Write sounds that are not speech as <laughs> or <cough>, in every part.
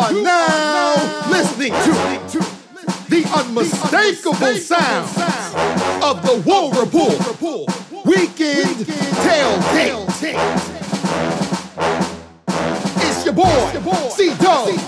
are now listening to the unmistakable sound of the War Report Weekend Tailgate. It's your boy, C Dog.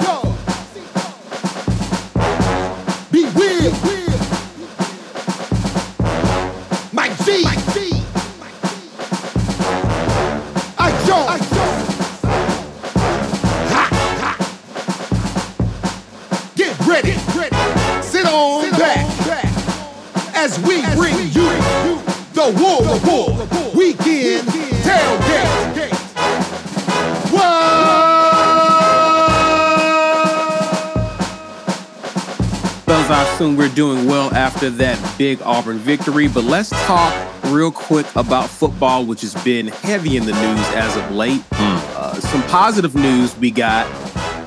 Assume we're doing well after that big Auburn victory, but let's talk real quick about football, which has been heavy in the news as of late. Uh, some positive news we got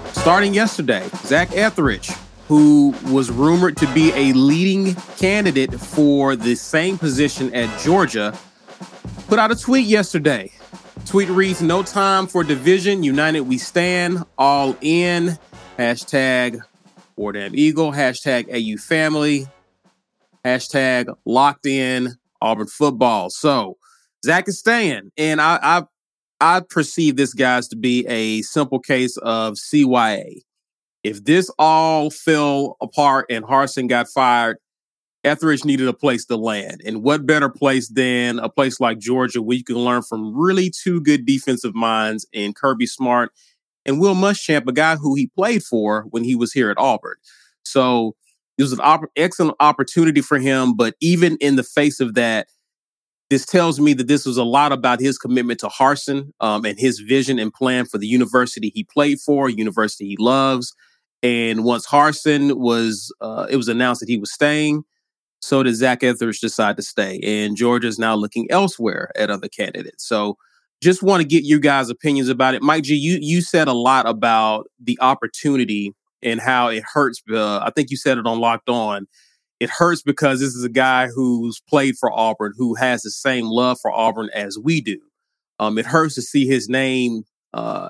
starting yesterday. Zac Etheridge, who was rumored to be a leading candidate for the same position at Georgia, put out a tweet yesterday. Tweet reads, No time for division. United we stand. All in. Hashtag War Damn Eagle. Hashtag AU family. Hashtag locked in Auburn football. So Zac is staying. And I I I perceive this guys to be a simple case of CYA. If this all fell apart and Harsin got fired, Etheridge needed a place to land. And what better place than a place like Georgia where you can learn from really two good defensive minds in Kirby Smart and Will Muschamp, a guy who he played for when he was here at Auburn. So it was an opp- excellent opportunity for him. But even in the face of that, this tells me that this was a lot about his commitment to Harsin um, and his vision and plan for the university he played for, university he loves. And once Harsin was, uh, it was announced that he was staying. So did Zac Etheridge decide to stay, and Georgia is now looking elsewhere at other candidates. So just want to get you guys' opinions about it. Mike G, you you said a lot about the opportunity and how it hurts. Uh, I think you said it on Locked On. It hurts because this is a guy who's played for Auburn, who has the same love for Auburn as we do. Um, it hurts to see his name, uh,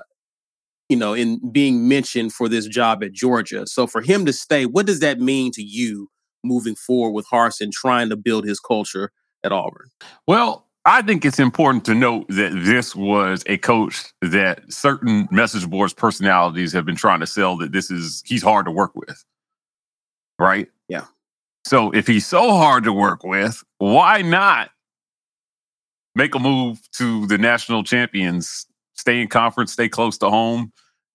you know, in being mentioned for this job at Georgia. So for him to stay, what does that mean to you moving forward with Harsin trying to build his culture at Auburn? Well, I think it's important to note that this was a coach that certain message boards personalities have been trying to sell that this is he's hard to work with. Right? Yeah. So if he's so hard to work with, why not make a move to the national champions, stay in conference, stay close to home?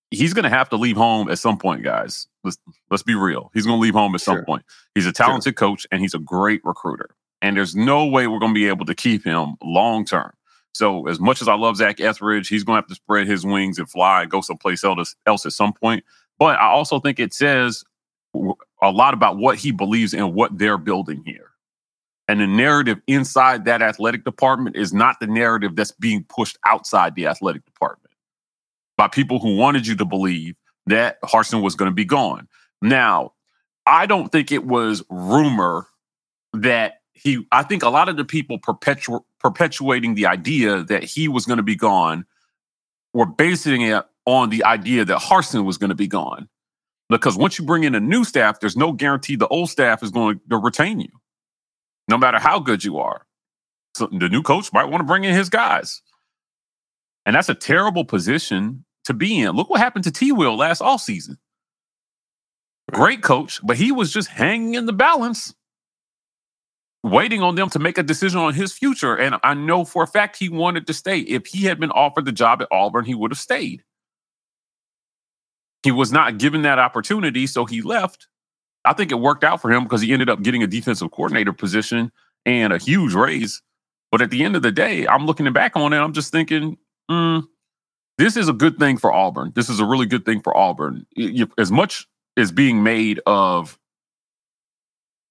He's going to have to leave home at some point, guys. Let's let's be real. He's going to leave home at some Sure. point. He's a talented coach and he's a great recruiter. And there's no way we're going to be able to keep him long term. So as much as I love Zac Etheridge, he's going to have to spread his wings and fly and go someplace else, else at some point. But I also think it says a lot about what he believes in what they're building here. And the narrative inside that athletic department is not the narrative that's being pushed outside the athletic department by people who wanted you to believe that Harsin was going to be gone. Now, I don't think it was rumor that he, I think a lot of the people perpetu- perpetuating the idea that he was going to be gone were basing it on the idea that Harsin was going to be gone. Because once you bring in a new staff, there's no guarantee the old staff is going to retain you, no matter how good you are. So the new coach might want to bring in his guys. And that's a terrible position to be in. Look what happened to T Will last all season. Great coach, but he was just hanging in the balance, waiting on them to make a decision on his future. And I know for a fact he wanted to stay. If he had been offered the job at Auburn, he would have stayed. He was not given that opportunity, so he left. I think it worked out for him because he ended up getting a defensive coordinator position and a huge raise. But at the end of the day, I'm looking back on it. I'm just thinking, mm, this is a good thing for Auburn. This is a really good thing for Auburn. As much as being made of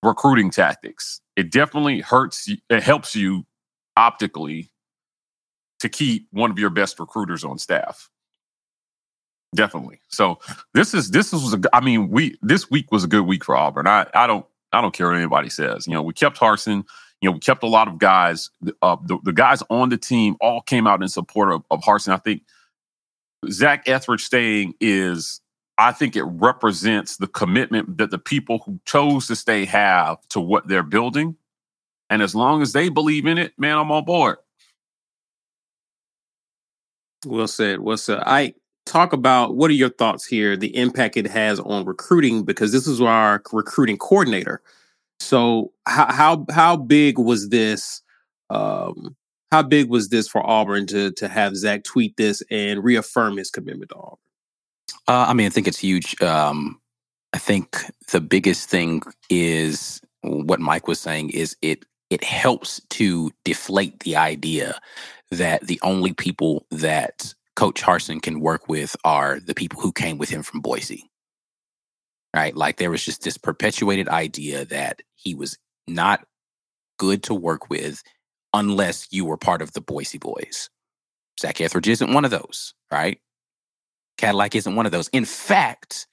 recruiting tactics, it definitely hurts. It helps you optically to keep one of your best recruiters on staff. Definitely. So this is this was a, I mean we this week was a good week for Auburn. I I don't I don't care what anybody says. You know we kept Harsin. You know we kept a lot of guys. Uh, the, the guys on the team all came out in support of, of Harsin. I think Zac Etheridge staying is I think it represents the commitment that the people who chose to stay have to what they're building. And as long as they believe in it, man, I'm on board. Well said. Well said. I talk about what are your thoughts here, the impact it has on recruiting, because this is our recruiting coordinator. So how how how big was this? Um, how big was this for Auburn to to have Zac tweet this and reaffirm his commitment to Auburn? Uh, I mean, I think it's huge. Um, I think the biggest thing is what Mike was saying is it it helps to deflate the idea that the only people that Coach Harsin can work with are the people who came with him from Boise. Right? Like there was just this perpetuated idea that he was not good to work with unless you were part of the Boise boys. Zac Etheridge isn't one of those, right? Cadillac isn't one of those. In fact,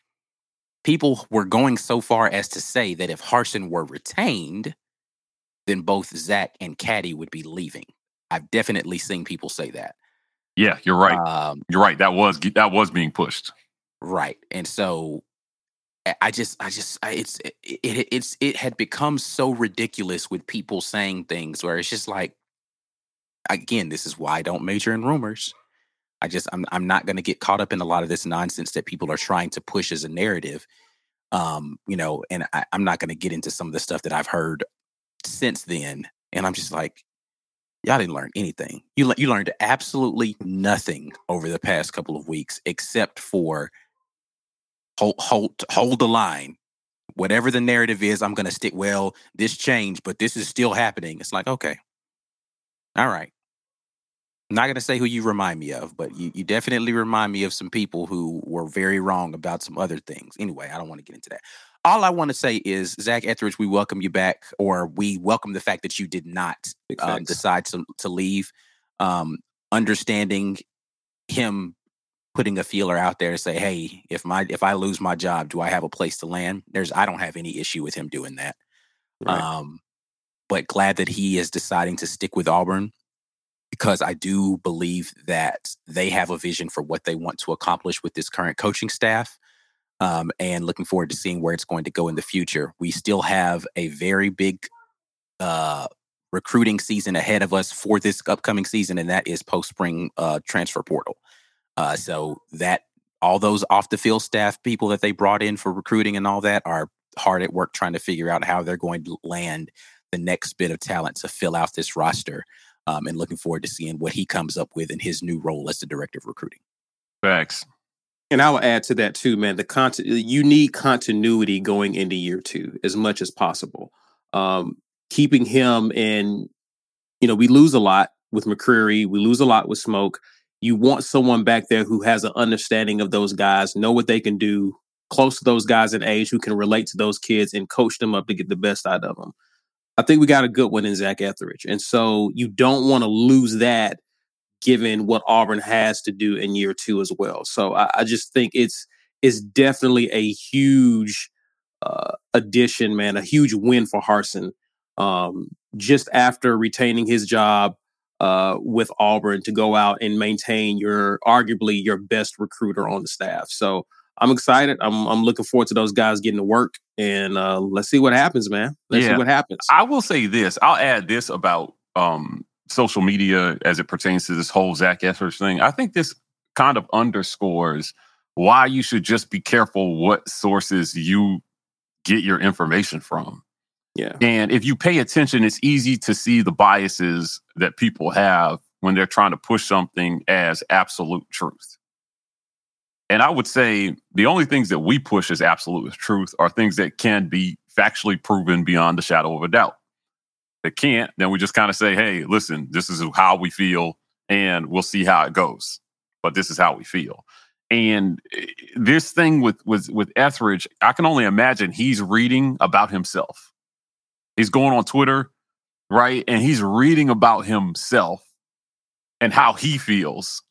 people were going so far as to say that if Harsin were retained, then both Zac and Caddy would be leaving. I've definitely seen people say that. Yeah, you're right. Um, you're right. That was that was being pushed. Right, and so I just, I just, I, it's, it, it, it's, it had become so ridiculous with people saying things where it's just like, again, this is why I don't major in rumors. I just, I'm, I'm not going to get caught up in a lot of this nonsense that people are trying to push as a narrative. Um, you know, and I, I'm not going to get into some of the stuff that I've heard since then. And I'm just like, y'all didn't learn anything. You you learned absolutely nothing over the past couple of weeks, except for hold hold hold the line. Whatever the narrative is, I'm going to stick. Well, this changed, but this is still happening. It's like okay, all right. I'm not going to say who you remind me of, but you, you definitely remind me of some people who were very wrong about some other things. Anyway, I don't want to get into that all I want to say is, Zac Etheridge, we welcome you back, or we welcome the fact that you did not um, decide to, to leave. Um, understanding him putting a feeler out there to say, "Hey, if my if I lose my job, do I have a place to land?" There's I don't have any issue with him doing that. Right. Um, but glad that he is deciding to stick with Auburn because I do believe that they have a vision for what they want to accomplish with this current coaching staff um, and looking forward to seeing where it's going to go in the future. We still have a very big uh, recruiting season ahead of us for this upcoming season, and that is post spring uh, transfer portal. Uh, so that all those off the field staff people that they brought in for recruiting and all that are hard at work trying to figure out how they're going to land the next bit of talent to fill out this roster. Um, and looking forward to seeing what he comes up with in his new role as the director of recruiting. Thanks. And I will add to that too, man. The content you need continuity going into year two as much as possible. Um, keeping him in, you know, we lose a lot with McCreary, we lose a lot with Smoke. You want someone back there who has an understanding of those guys, know what they can do, close to those guys in age, who can relate to those kids and coach them up to get the best out of them. I think we got a good one in Zac Etheridge. And so you don't want to lose that given what Auburn has to do in year two as well. So I, I just think it's it's definitely a huge uh, addition, man, a huge win for Harsin. Um, just after retaining his job uh, with Auburn to go out and maintain your arguably your best recruiter on the staff. So I'm excited. I'm I'm looking forward to those guys getting to work, and uh, let's see what happens, man. Let's yeah. see what happens. I will say this. I'll add this about um, social media as it pertains to this whole Zac Etheridge thing, I think this kind of underscores why you should just be careful what sources you get your information from. Yeah. And if you pay attention, it's easy to see the biases that people have when they're trying to push something as absolute truth. And I would say the only things that we push as absolute truth are things that can be factually proven beyond the shadow of a doubt that can't, then we just kind of say, hey, listen, this is how we feel and we'll see how it goes. But this is how we feel. And eh, this thing with with with Etheridge, I can only imagine he's reading about himself. He's going on Twitter, right? And he's reading about himself and how he feels.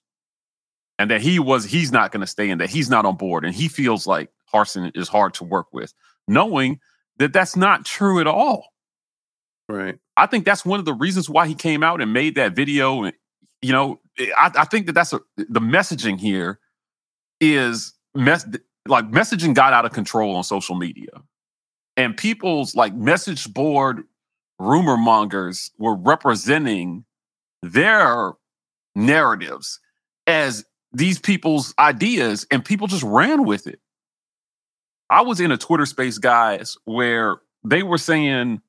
And that he was he's not going to stay in that he's not on board and he feels like Harsin is hard to work with, knowing that that's not true at all. Right. I think that's one of the reasons why he came out and made that video. And you know, eh, I, I think that that's a, the messaging here is mess. like messaging got out of control on social media. And people's like message board rumor mongers were representing their narratives as these people's ideas, and people just ran with it. I was in a Twitter space, guys, where they were saying,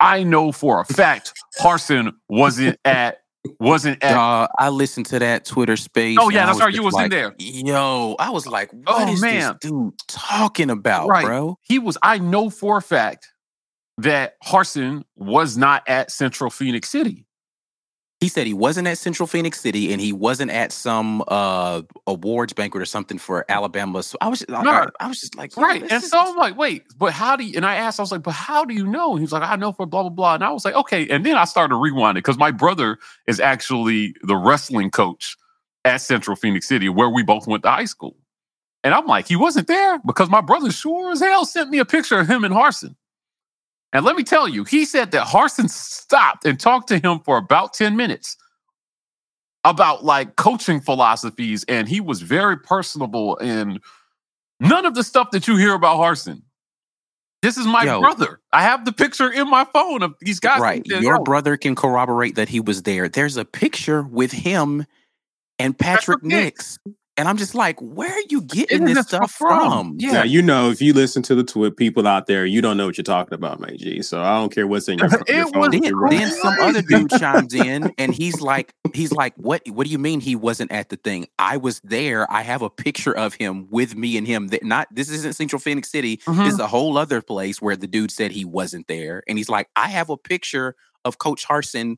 I know for a fact Harsin wasn't <laughs> at wasn't at Uh, I listened to that Twitter space. Oh, yeah, that's right, you was in there. Yo, I was like, what Oh, is man. this dude talking about, Right. bro? he was I know for a fact that Harsin was not at Central Phenix City. He said he wasn't at Central Phenix City and he wasn't at some uh awards banquet or something for Alabama. So I was just, I, No. I, I was just like, Right. And is- so I'm like, wait, but how do you and I asked, I was like, but how do you know? And he was like, I know for blah blah blah. And I was like, okay. And then I started rewinding because my brother is actually the wrestling coach at Central Phenix City, where we both went to high school. And I'm like, he wasn't there because my brother sure as hell sent me a picture of him and Harsin. And let me tell you, he said that Harsin stopped and talked to him for about 10 minutes about like coaching philosophies. And he was very personable and none of the stuff that you hear about Harsin. This is my Yo. brother. I have the picture in my phone of these guys. right. Said, Your "Yo, brother can corroborate that he was there. There's a picture with him and Patrick Patrick Nix. And I'm just like, where are you getting this this stuff from? from? Yeah. Now you know if you listen to the twit people out there, you don't know what you're talking about, Mike G. So I don't care what's in your, <laughs> It your phone. was- Then, then some other dude <laughs> chimes in and he's like, he's like, what what do you mean he wasn't at the thing? I was there. I have a picture of him with me and him. That not this isn't Central Phenix City. Mhm. This is a whole other place where the dude said he wasn't there. And he's like, I have a picture of Coach Harsin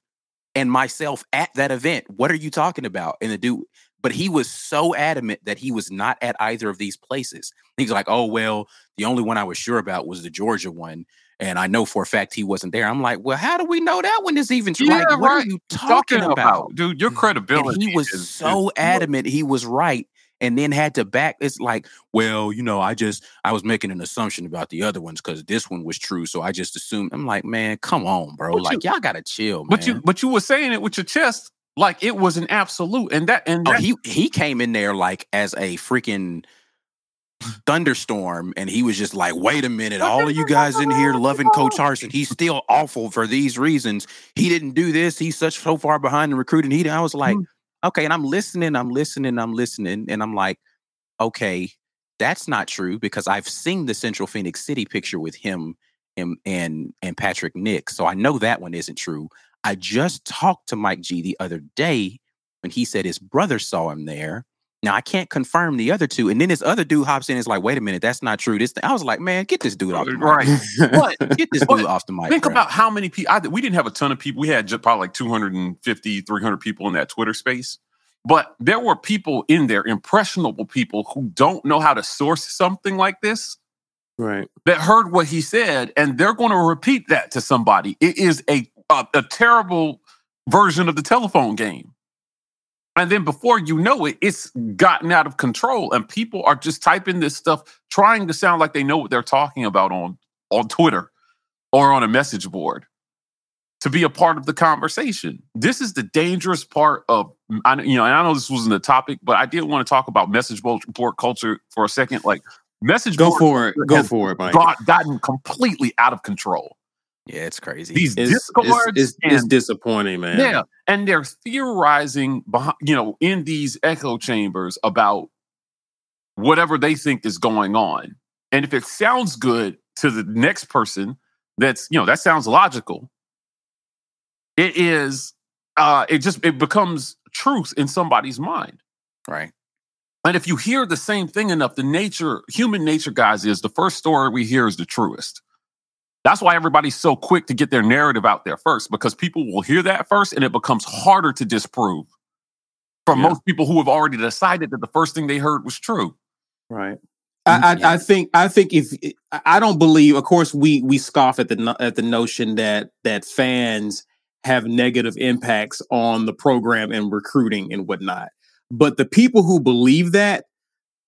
and myself at that event. What are you talking about? And the dude, but he was so adamant that he was not at either of these places. He's like, oh, well, the only one I was sure about was the Georgia one. And I know for a fact he wasn't there. I'm like, well, how do we know that one is even true? Yeah, like, what right. are you talking, about? dude? Your credibility. And he was is- so is- adamant he was right and then had to back it's like well you know i just i was making an assumption about the other ones because this one was true so i just assumed i'm like man come on bro But like y'all gotta chill man But you, but you were saying it with your chest like it was an absolute, and that, and oh that, he he came in there like as a freaking thunderstorm and he was just like wait a minute all of you guys in here loving coach harsin he's still awful for these reasons. He didn't do this he's such so far behind in recruiting. He i was like Mm. okay and i'm listening i'm listening i'm listening and i'm like okay that's not true because i've seen the central phenix city picture with him and and and patrick nix so i know that one isn't true i just talked to mike g the other day when he said his brother saw him there now I can't confirm the other two, and then this other dude hops in. and is like, "Wait a minute, that's not true." This thing. I was like, "Man, get this dude off the mic. right. But <laughs> Get this dude off the mic." think bro." about how many people. I, we didn't have a ton of people. We had just probably like 250, 300 people in that Twitter space. But there were people in there, impressionable people who don't know how to source something like this. right. that heard what he said and they're going to repeat that to somebody. It is a, a a terrible version of the telephone game. And then before you know it, it's gotten out of control and people are just typing this stuff trying to sound like they know what they're talking about on on Twitter or on a message board to be a part of the conversation. This is the dangerous part of mm, I you know, and I know this wasn't the topic, but I did want to talk about message board board culture for a second like message Go board for it. Go for it, Mike. got, gotten completely out of control. Yeah, it's crazy. These It's, it's, discords it's, it's and- disappointing, man. yeah, and they're theorizing behind, you know, in these echo chambers about whatever they think is going on. And if it sounds good to the next person, that's you know that sounds logical. It is. Uh, it just it becomes truth in somebody's mind. right. And if you hear the same thing enough, the nature, human nature, guys, is the first story we hear is the truest. That's why everybody's so quick to get their narrative out there first, because people will hear that first and it becomes harder to disprove for Yeah. most people who have already decided that the first thing they heard was true. Right. I, mm, I, I think I think if I- I don't believe, of course, we we scoff at the at the notion that that fans have negative impacts on the program and recruiting and whatnot. But the people who believe that,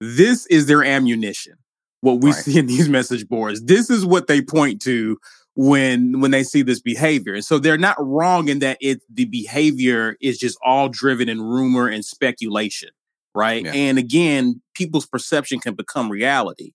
this is their ammunition. What we Right. see in these message boards, this is what they point to when when they see this behavior. And so they're not wrong in that it the behavior is just all driven in rumor and speculation. right? Yeah. And again, people's perception can become reality.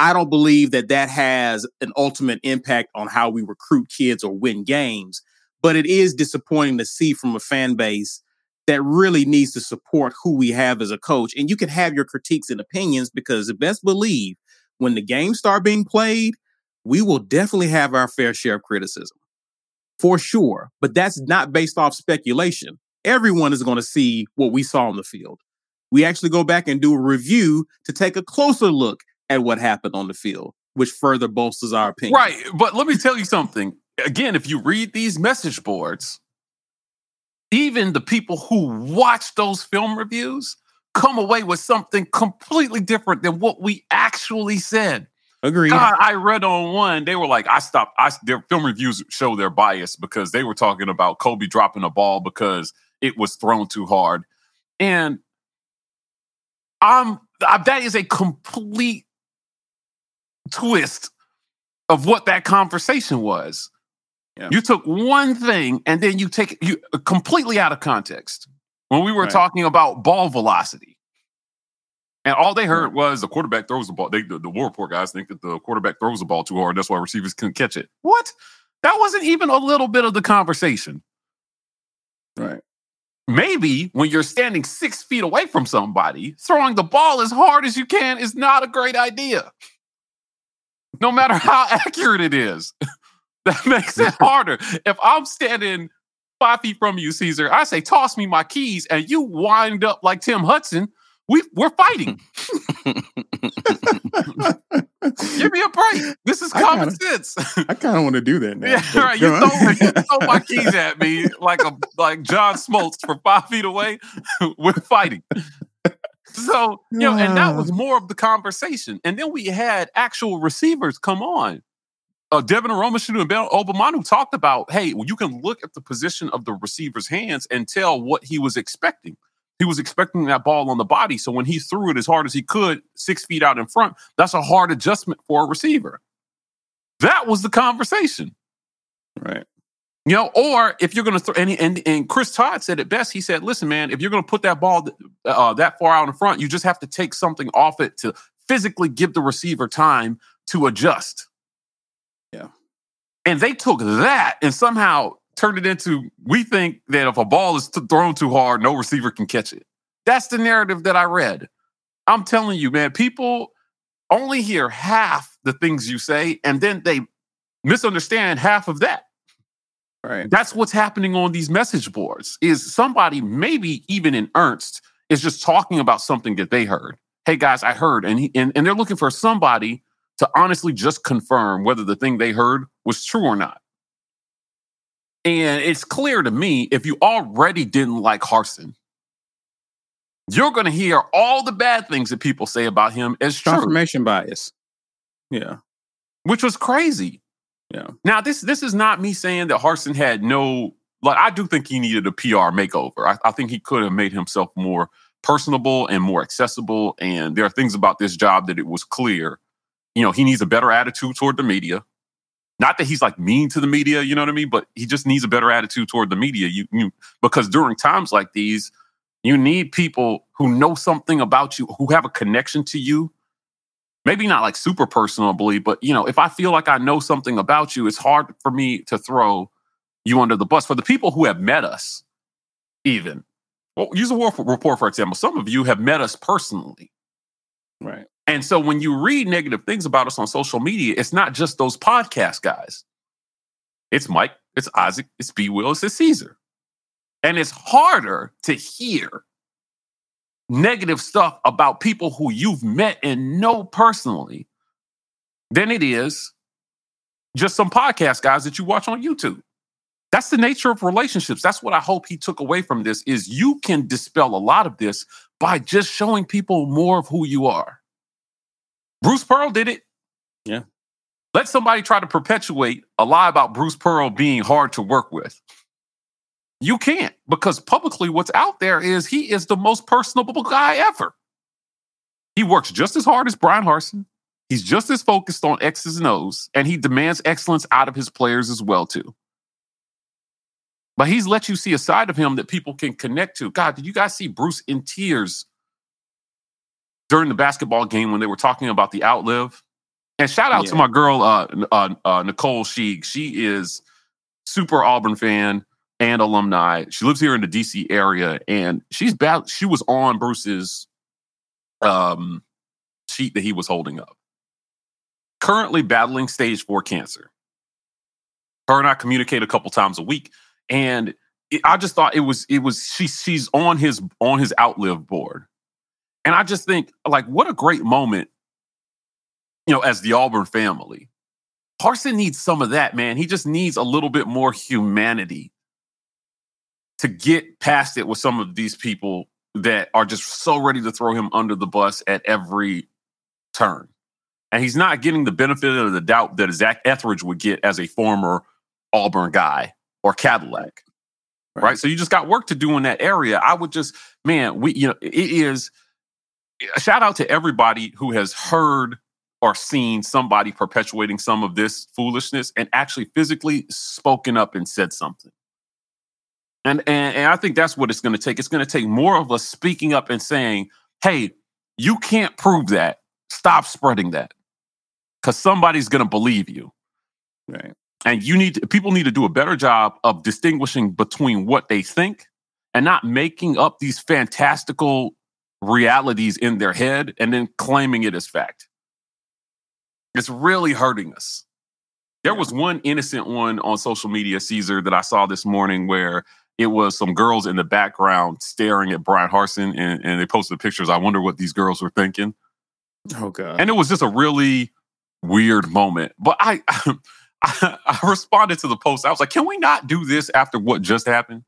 I don't believe that that has an ultimate impact on how we recruit kids or win games, but it is disappointing to see from a fan base that really needs to support who we have as a coach. And you can have your critiques and opinions because the best believe when the games start being played, we will definitely have our fair share of criticism for sure. But that's not based off speculation. Everyone is going to see what we saw on the field. We actually go back and do a review to take a closer look at what happened on the field, which further bolsters our opinion. Right. But let me tell you something. Again, if you read these message boards, even the people who watch those film reviews come away with something completely different than what we actually said. Agreed. God, I read on one, they were like, I stopped. I their film reviews show their bias because they were talking about Kobe dropping a ball because it was thrown too hard. And I'm I- that is a complete twist of what that conversation was. Yeah. You took one thing and then you take you completely out of context. When we were Right. talking about ball velocity. And all they heard was the quarterback throws the ball. They, the, the war report guys think that the quarterback throws the ball too hard. That's why receivers couldn't catch it. What? That wasn't even a little bit of the conversation. Right. Maybe when you're standing six feet away from somebody, throwing the ball as hard as you can is not a great idea. No matter how <laughs> accurate it is, <laughs> that makes it <laughs> harder. If I'm standing five feet from you, Caesar, I say, toss me my keys, and you wind up like Tim Hudson, we, we're fighting. <laughs> Give me a break. This is I common gotta- sense. <laughs> I kind of want to do that now. Yeah, right. You throw, you throw my <laughs> keys at me like a like John Smoltz from five feet away. We're fighting. So you know, and that was more of the conversation. And then we had actual receivers come on. Uh, Devin Aromashodu and Ben Obomanu talked about, hey, well, you can look at the position of the receiver's hands and tell what he was expecting. He was expecting that ball on the body. So when he threw it as hard as he could, six feet out in front, that's a hard adjustment for a receiver. That was the conversation. Right. You know, or if you're going to throw, and, and and Chris Todd said it best. He said, "Listen, man, if you're going to put that ball uh, that far out in front, you just have to take something off it to physically give the receiver time to adjust." Yeah. And they took that and somehow turned it into we think that if a ball is th- thrown too hard, no receiver can catch it. That's the narrative that I read. I'm telling you, man, people only hear half the things you say, and then they misunderstand half of that. Right. That's what's happening on these message boards. Is somebody maybe even in earnest is just talking about something that they heard. Hey guys, I heard, and he, and, and they're looking for somebody to honestly just confirm whether the thing they heard was true or not. And it's clear to me if you already didn't like Harsin, you're going to hear all the bad things that people say about him as true Confirmation bias. Yeah. which was crazy. Yeah. Now this this is not me saying that Harsin had no like I do think he needed a PR makeover. I, I think he could have made himself more personable and more accessible. And there are things about this job that it was clear. You know, he needs a better attitude toward the media. Not that he's like mean to the media, you know what I mean, but he just needs a better attitude toward the media. You, you because during times like these, you need people who know something about you, who have a connection to you, maybe not like super personally, but you know, if I feel like I know something about you, it's hard for me to throw you under the bus. For the people who have met us, even, well, use a war report for example. Some of you have met us personally. Right. And so when you read negative things about us on social media, it's not just those podcast guys. It's Mike, it's Isaac, it's B. Willis, it's Caesar. And it's harder to hear negative stuff about people who you've met and know personally than it is just some podcast guys that you watch on YouTube. That's the nature of relationships. That's what I hope he took away from this is you can dispel a lot of this by just showing people more of who you are. Bruce Pearl did it. Yeah. Let somebody try to perpetuate a lie about Bruce Pearl being hard to work with. You can't because publicly what's out there is he is the most personable guy ever. He works just as hard as Bryan Harsin. He's just as focused on X's and O's, and he demands excellence out of his players as well too. But he's let you see a side of him that people can connect to. God, did you guys see Bruce in tears during the basketball game when they were talking about the outlive. And shout out Yeah. to my girl uh, uh, uh, Nicole Sheik. She is super Auburn fan and alumni. She lives here in the DC area, and she's bad. She was on Bruce's um, sheet that he was holding up. Currently battling stage four cancer. Her and I communicate a couple times a week, and it, I just thought it was it was she she's on his on his outlive board, and I just think like what a great moment, you know, as the Auburn family. Harsin needs some of that, man. He just needs a little bit more humanity to get past it with some of these people that are just so ready to throw him under the bus at every turn. And he's not getting the benefit of the doubt that Zac Etheridge would get as a former Auburn guy or Cadillac. Right. Right. So you just got work to do in that area. I would just, man, we, you know, it is shout out to everybody who has heard or seen somebody perpetuating some of this foolishness and actually physically spoken up and said something. And and, and I think that's what it's going to take. It's going to take more of us speaking up and saying, "Hey, you can't prove that. Stop spreading that." Cuz somebody's going to believe you. Right. And you need to, people need to do a better job of distinguishing between what they think and not making up these fantastical realities in their head and then claiming it as fact. It's really hurting us. There was one innocent one on social media, Caesar, that I saw this morning where it was some girls in the background staring at Bryan Harsin and, and they posted pictures. I wonder what these girls were thinking. Oh god. And it was just a really weird moment. But I, <laughs> I, I responded to the post. I was like, can we not do this after what just happened?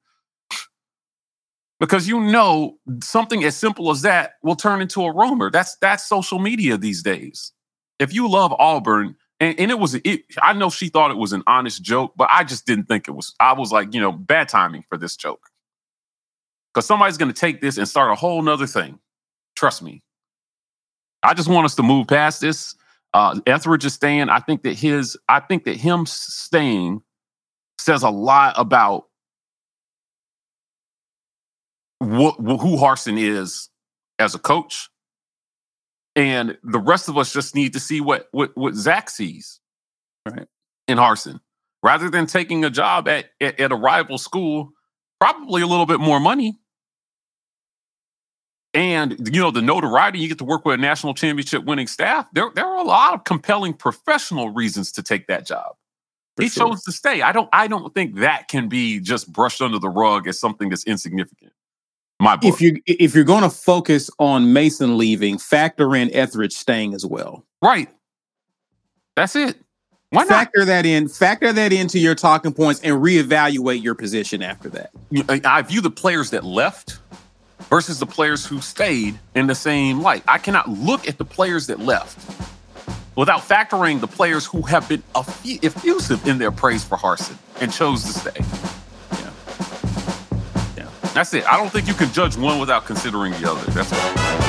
Because you know something as simple as that will turn into a rumor. That's that's social media these days. If you love Auburn, and, and it was it, I know she thought it was an honest joke, but I just didn't think it was. I was like, you know, bad timing for this joke. Because somebody's gonna take this and start a whole nother thing. Trust me. I just want us to move past this. Uh, Etheridge is staying. I think that his, I think that him staying says a lot about what, who Harsin is as a coach, and the rest of us just need to see what what, what Zac sees, Right. in Harsin, rather than taking a job at, at at a rival school, probably a little bit more money. And you know the notoriety you get to work with a national championship winning staff. There, there are a lot of compelling professional reasons to take that job. For he sure. chose to stay. I don't. I don't think that can be just brushed under the rug as something that's insignificant. My book. if you if you're going to focus on Mason leaving, factor in Etheridge staying as well. right. That's it. Why not? Factor that in. Factor that into your talking points and reevaluate your position after that. I view the players that left versus the players who stayed in the same light. I cannot look at the players that left without factoring the players who have been effusive in their praise for Harsin and chose to stay. That's it. I don't think you can judge one without considering the other. That's all.